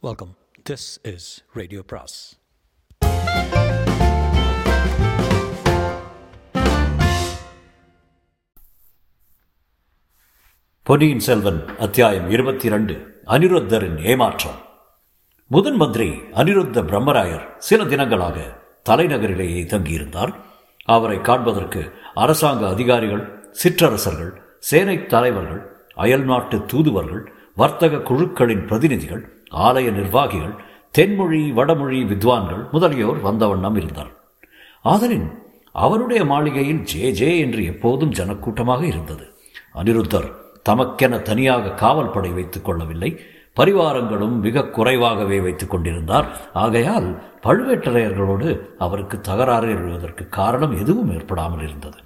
Welcome this is radio பிராஸ் பொன்னியின் செல்வன் அத்தியாயம் இருபத்தி இரண்டு அனிருத்தரின் ஏமாற்றம். முதன் மந்திரி அனிருத்த பிரம்மராயர் சில தினங்களாக தலைநகரிலேயே தங்கியிருந்தார். அவரை காண்பதற்கு அரசாங்க அதிகாரிகள் சிற்றரசர்கள் சேனை தலைவர்கள் அயல்நாட்டு தூதுவர்கள் வர்த்தக குழுக்களின் பிரதிநிதிகள் ஆலய நிர்வாகிகள் தென்மொழி வடமொழி வித்வான்கள் முதலியோர் வந்தவண்ணம் இருந்தார். ஆதலின் அவருடைய மாளிகையில் ஜே ஜே என்று எப்போதும் ஜனக்கூட்டமாக இருந்தது. அனிருத்தர் தமக்கென தனியாக காவல் படை வைத்துக் கொள்ளவில்லை. பரிவாரங்களும் மிக குறைவாகவே வைத்துக் கொண்டிருந்தார். ஆகையால் பழுவேட்டரையர்களோடு அவருக்கு தகராறு எழுவதற்கு காரணம் எதுவும் ஏற்படாமல் இருந்தது.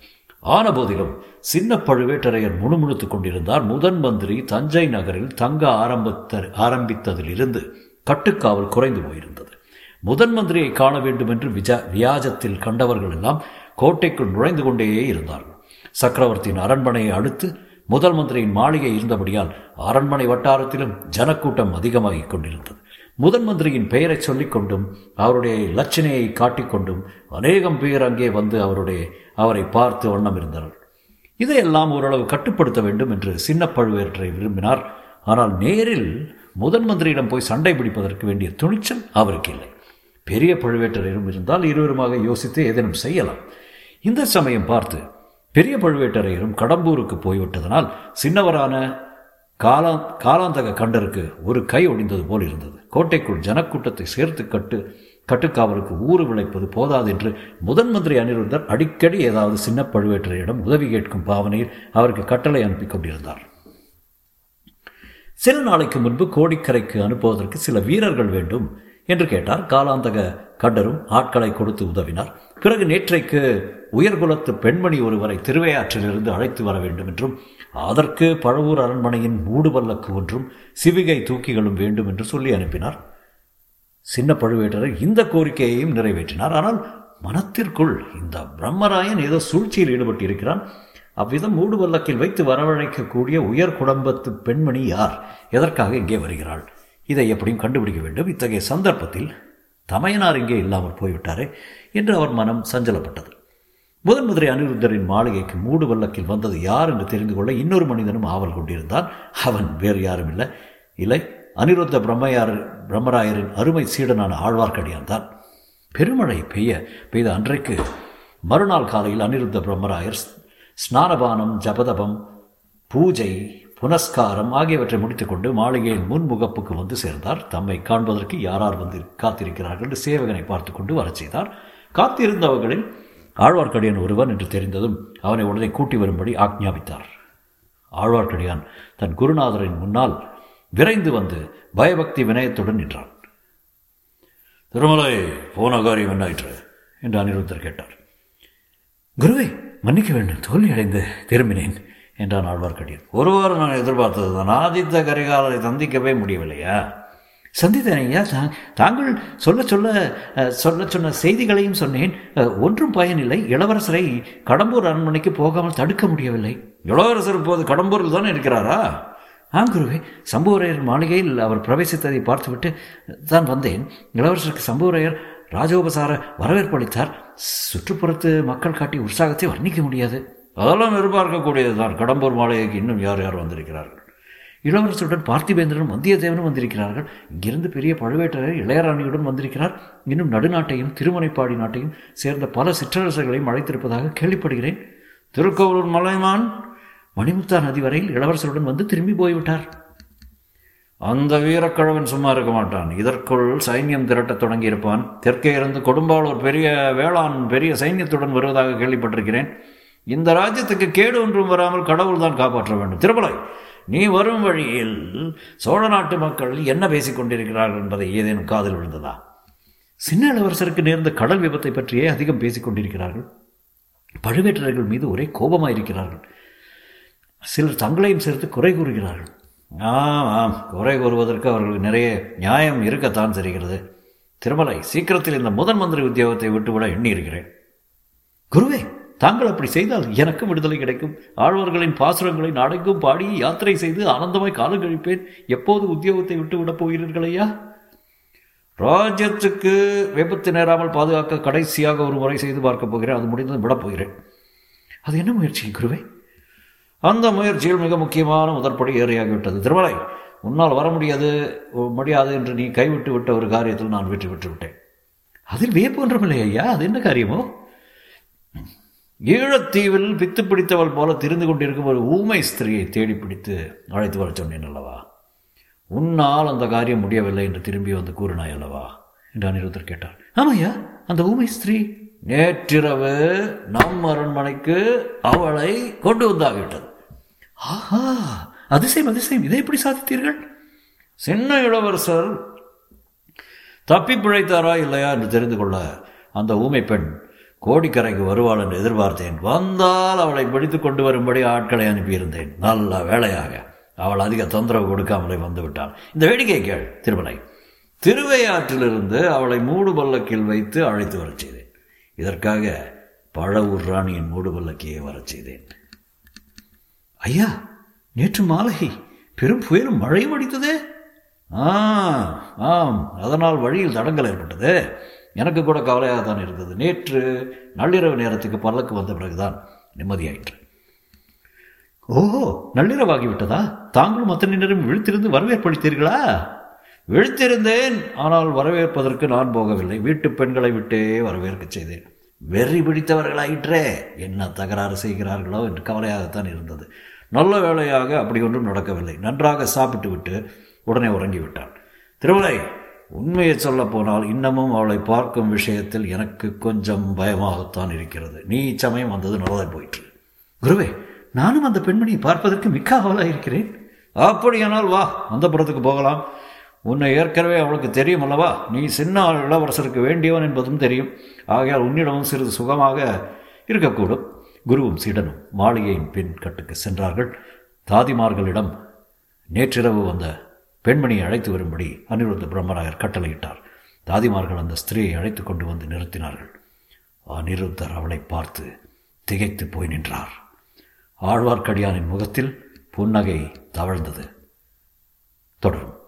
ஆனபோதிலும் சின்ன பழுவேட்டரையர் முணுமுணுத்துக் கொண்டிருந்தார். முதன் மந்திரி தஞ்சை நகரில் தங்க ஆரம்பித்த ஆரம்பித்ததிலிருந்து கட்டுக்காவல் குறைந்து போயிருந்தது. முதன் மந்திரியை காண வேண்டும் என்று விஜா வியாஜத்தில் கண்டவர்கள் எல்லாம் கோட்டைக்குள் நுழைந்து கொண்டே இருந்தார்கள். சக்கரவர்த்தியின் அரண்மனையை அடுத்து முதல் மந்திரியின் மாளிகை இருந்தபடியால் அரண்மனை வட்டாரத்திலும் ஜனக்கூட்டம் அதிகமாகிக் கொண்டிருந்தது. முதன் மந்திரியின் பெயரை சொல்லிக்கொண்டும் அவருடைய லட்சணையை காட்டிக்கொண்டும் அநேகம் பேர் அங்கே வந்து அவருடைய அவரை பார்த்து வண்ணம் இருந்தனர். இதையெல்லாம் ஓரளவு கட்டுப்படுத்த வேண்டும் என்று சின்ன பழுவேற்றை விரும்பினார். ஆனால் நேரில் முதன் மந்திரியிடம் போய் சண்டை பிடிப்பதற்கு வேண்டிய துணிச்சல் அவருக்கு இல்லை. பெரிய பழுவேட்டரையரும் இருந்தால் இருவருமாக யோசித்து ஏதேனும் செய்யலாம். இந்த சமயம் பார்த்து பெரிய பழுவேட்டரையரும் கடம்பூருக்கு போய்விட்டதனால் சின்னவரான காலா காலாந்தக கண்டருக்கு ஒரு கை ஒடிந்தது போல் இருந்தது. கோட்டைக்குள் ஜனக்கூட்டத்தை சேர்த்து கட்டு கட்டுக்காவலுக்கு ஊறு விளைப்பது போதாது என்று முதன் மந்திரி அனிருத்தர் அடிக்கடி ஏதாவது சின்ன பழுவேற்றையிடம் உதவி கேட்கும் பாவனையில் அவருக்கு கட்டளை அனுப்பி கொண்டிருந்தார். சில நாளைக்கு முன்பு கோடிக்கரைக்கு அனுப்புவதற்கு சில வீரர்கள் வேண்டும் என்று கேட்டார். காலாந்தக கண்டரும் ஆட்களை கொடுத்து உதவினார். பிறகு நேற்றைக்கு உயர்குலத்து பெண்மணி ஒருவரை திருவையாற்றிலிருந்து அழைத்து வர வேண்டும் என்றும் அதற்கு பழவூர் அரண்மனையின் மூடுபல்லக்கு ஒன்றும் சிவிகை தூக்கிகளும் வேண்டும் என்று சொல்லி அனுப்பினார். சின்ன பழுவேட்டரர் இந்த கோரிக்கையையும் நிறைவேற்றினார். ஆனால் மனத்திற்குள் இந்த பிரம்மராயன் ஏதோ சூழ்ச்சியில் ஈடுபட்டு இருக்கிறான் அவ்விதம் மூடுபல்லக்கில் வைத்து வரவழைக்கக்கூடிய உயர் குடும்பத்து பெண்மணி யார்? எதற்காக இங்கே வருகிறாள்? இதை எப்படியும் கண்டுபிடிக்க வேண்டும். இத்தகைய சந்தர்ப்பத்தில் தமையனார் இங்கே இல்லாமல் போய்விட்டாரே என்று அவர் மனம் சஞ்சலப்பட்டது. முதன் முதலை அனிருத்தரின் மாளிகைக்கு மூடு வல்லக்கில் வந்தது யார் என்று தெரிந்து கொள்ள இன்னொரு மனிதனும் ஆவல் கொண்டிருந்தான். அவன் வேறு யாரும் இல்லை. இல்லை அனிருத்த பிரம்மையார் பிரம்மராயரின் அருமை சீடனான ஆழ்வார்க்கடியான் தான் பெருமழை பெய்ய பெய்த அன்றைக்கு மறுநாள் காலையில் அனிருத்த பிரம்மராயர் ஸ்நானபானம் ஜபதபம் பூஜை புனஸ்காரம் ஆகியவற்றை முடித்துக்கொண்டு மாளிகையின் முன்முகப்புக்கு வந்து சேர்ந்தார். தம்மை காண்பதற்கு யாரார் வந்து காத்திருக்கிறார்கள் என்று சேவகனை பார்த்து கொண்டு வரச் செய்தார். காத்திருந்தவர்களில் ஆழ்வார்க்கடியான் ஒருவன் என்று தெரிந்ததும் அவனை உடனே கூட்டி வரும்படி ஆக்ஞாபித்தார். ஆழ்வார்க்கடியான் தன் குருநாதரின் முன்னால் விரைந்து வந்து பயபக்தி வினயத்துடன் நின்றான். திருமலை போன காரியம் என்னாயிற்று? என்று அனிருத்தர் கேட்டார். குருவே மன்னிக்க வேண்டும் தோல்வி அடைந்து திரும்பினேன் என்றான் ஆழ்வார்க்கடியான். ஒருவாறு நான் எதிர்பார்த்தது தான் ஆதித்த கரிகாலரை சந்திக்கவே முடியவில்லையா? சந்தித்தேன் ஐயா தாங்கள் சொல்ல சொல்ல சொல்ல சொன்ன செய்திகளையும் சொன்னேன். ஒன்றும் பயனில்லை. இளவரசரை கடம்பூர் அரண்மனைக்கு போகாமல் தடுக்க முடியவில்லை. இளவரசர் இப்போது கடம்பூரில் தானே இருக்கிறாரா? ஆம் குருவே. சம்புவரையர் மாளிகையில் அவர் பிரவேசித்ததை பார்த்துவிட்டு தான் வந்தேன். இளவரசருக்கு சம்புவரையர் ராஜோபசார வரவேற்பு அளித்தார் சுற்றுப்புறத்து மக்கள் காட்டி உற்சாகத்தை வர்ணிக்க முடியாது. அதெல்லாம் எதிர்பார்க்கக்கூடியது தான் கடம்பூர் மாளிகைக்கு இன்னும் யார் யார் வந்திருக்கிறார்கள்? இளவரசருடன் பார்த்திபேந்திரனும் வந்தியத்தேவனும் வந்திருக்கிறார்கள். இங்கிருந்து பெரிய பழுவேட்டரையர் இளையராணியுடன் வந்திருக்கிறார். இன்னும் நடுநாட்டையும் திருமனைப்பாடி நாட்டையும் சேர்ந்த பல சிற்றரசர்களையும் அழைத்திருப்பதாக கேள்விப்படுகிறேன். திருக்கோவலூர் மலைமான் மணிமுத்தா நதி வரையில் இளவரசருடன் வந்து திரும்பி போய்விட்டார். அந்த வீரக்கழவன் சும்மா இருக்க மாட்டான். இதற்குள் சைன்யம் திரட்டத் தொடங்கியிருப்பான். தெற்கே இருந்து கொடும்பாளூர் பெரிய வேளாண் பெரிய சைன்யத்துடன் வருவதாக கேள்விப்பட்டிருக்கிறேன். இந்த ராஜ்யத்துக்கு கேடு ஒன்றும் வராமல் கடவுள் தான் காப்பாற்ற வேண்டும். திருமலை நீ வரும் வழியில் சோழ நாட்டு மக்கள் என்ன பேசிக் கொண்டிருக்கிறார்கள் என்பதை ஏதேனும் காதில் விழுந்ததா? சின்ன இளவரசருக்கு நேர்ந்த கடல் விபத்தை பற்றியே அதிகம் பேசிக் கொண்டிருக்கிறார்கள். பழுவேட்டரர்கள் மீது ஒரே கோபமாயிருக்கிறார்கள். சிலர் தங்களையும் சேர்த்து குறை கூறுகிறார்கள். ஆம் ஆம் குறை கூறுவதற்கு அவர்களுக்கு நிறைய நியாயம் இருக்கத்தான் தெரிகிறது திருமலை சீக்கிரத்தில் இந்த முதன் மந்திரி உத்தியோகத்தை விட்டுவிட எண்ணியிருக்கிறேன். குருவே தாங்கள் அப்படி செய்தால் எனக்கும் விடுதலை கிடைக்கும். ஆழ்வார்களின் பாசுரங்களை நாடெங்கும் பாடி யாத்திரை செய்து ஆனந்தமாய் காலம் கழிப்பேன். எப்போது உத்தியோகத்தை விட்டு விடப் போகிறீர்களையா ராஜ்யத்துக்கு விபத்து நேராமல் பாதுகாக்க கடைசியாக ஒரு முறை செய்து பார்க்கப் போகிறேன். அது முடிந்தது விடப் போகிறேன். அது என்ன முயற்சி குருவே? அந்த முயற்சியில் மிக முக்கியமான முதற்படி ஏறையாகிவிட்டது. திருமலை உன்னால் வர முடியாது முடியாது என்று நீ கைவிட்டு விட்ட ஒரு காரியத்தில் நான் வெற்றி பெற்று விட்டேன் அதில் வியப்பு ஒன்றுமில்லை ஐயா. அது என்ன காரியமோ? ஈழத்தீவில் பித்து பிடித்தவள் போல திரிந்து கொண்டிருக்கும் ஒரு ஊமை ஸ்திரியை தேடி பிடித்து அழைத்து வர சொன்னேன் அல்லவா? உன்னால் அந்த காரியம் முடியவில்லை என்று திரும்பி வந்து கூறினாய் அல்லவா? என்று அனிருத்தர் கேட்டார். ஆமாய்யா அந்த ஊமை ஸ்திரீ? நேற்றிரவு நம் அரண்மனைக்கு அவளை கொண்டு வந்தாகிவிட்டது. ஆஹா! அதிசயம் அதிசயம். இதை எப்படி சாதித்தீர்கள்? சின்ன இளவரசர் தப்பி பிழைத்தாரா இல்லையா என்று தெரிந்து கொள்ள அந்த ஊமை பெண் கோடிக்கரைக்கு வருவாள் என்று எதிர்பார்த்தேன். வந்தால் அவளை பிடித்து கொண்டு வரும்படி ஆட்களை அனுப்பியிருந்தேன். நல்ல வேலையாக அவள் அதிக தொந்தரவு கொடுக்காமலே வந்துவிட்டாள். இந்த வேடிக்கை கேள் திருமலை. திருவையாற்றிலிருந்து அவளை மூடு பல்லக்கில் வைத்து அழைத்து வரச் செய்தேன். இதற்காக பழவூர் ராணியின் மூடு பல்லக்கியை வரச் செய்தேன். ஐயா நேற்று மாலை பெரும் புயலும் மழையும் அடித்ததே? ஆ ஆம். அதனால் வழியில் தடங்கள் ஏற்பட்டது. எனக்கு கூட கவலையாக தான் இருந்தது. நேற்று நள்ளிரவு நேரத்துக்கு பல்லக்கு வந்த பிறகுதான் நிம்மதியாயிற்று. ஓஹோ நள்ளிரவாகி விட்டதா தாங்களும் அத்தனை நேரம் விழித்திருந்து வரவேற்பளித்தீர்களா விழித்திருந்தேன் ஆனால் வரவேற்பதற்கு நான் போகவில்லை. வீட்டு பெண்களை விட்டே வரவேற்க செய்தேன். வெறி பிடித்தவர்களாயிற்றே என்ன தகராறு செய்கிறார்களோ என்று கவலையாகத்தான் இருந்தது. நல்ல வேளையாக அப்படி ஒன்றும் நடக்கவில்லை. நன்றாக சாப்பிட்டு விட்டு உடனே உறங்கிவிட்டான். திருமலை உண்மையை சொல்ல போனால் இன்னமும் அவளை பார்க்கும் விஷயத்தில் எனக்கு கொஞ்சம் பயமாகத்தான் இருக்கிறது. நீ இச்சமயம் வந்தது நல்லதாக போயிற்று. குருவே நானும் அந்த பெண்மணியை பார்ப்பதற்கு மிக்க அவளாக இருக்கிறேன். அப்படியானால் வா அந்த புறத்துக்கு போகலாம். உன்னை ஏற்கனவே அவளுக்கு தெரியும் அல்லவா? நீ சின்ன இளவரசருக்கு வேண்டியவன் என்பதும் தெரியும். ஆகையால் உன்னிடமும் சிறிது சுகமாக இருக்கக்கூடும். குருவும் சீடனும் மாளிகையின் பின் கட்டுக்கு சென்றார்கள். தாதிமார்களிடம் நேற்றிரவு வந்த பெண்மணியை அழைத்து வரும்படி அனிருத்த பிரம்மராயர் கட்டளையிட்டார். தாதிமார்கள் அந்த ஸ்திரீயை அழைத்து கொண்டு வந்து நிறுத்தினார்கள். அனிருத்தர் அவளை பார்த்து திகைத்து போய் நின்றார். ஆழ்வார்க்கடியானின் முகத்தில் புன்னகை தவழ்ந்தது. தொடரும்.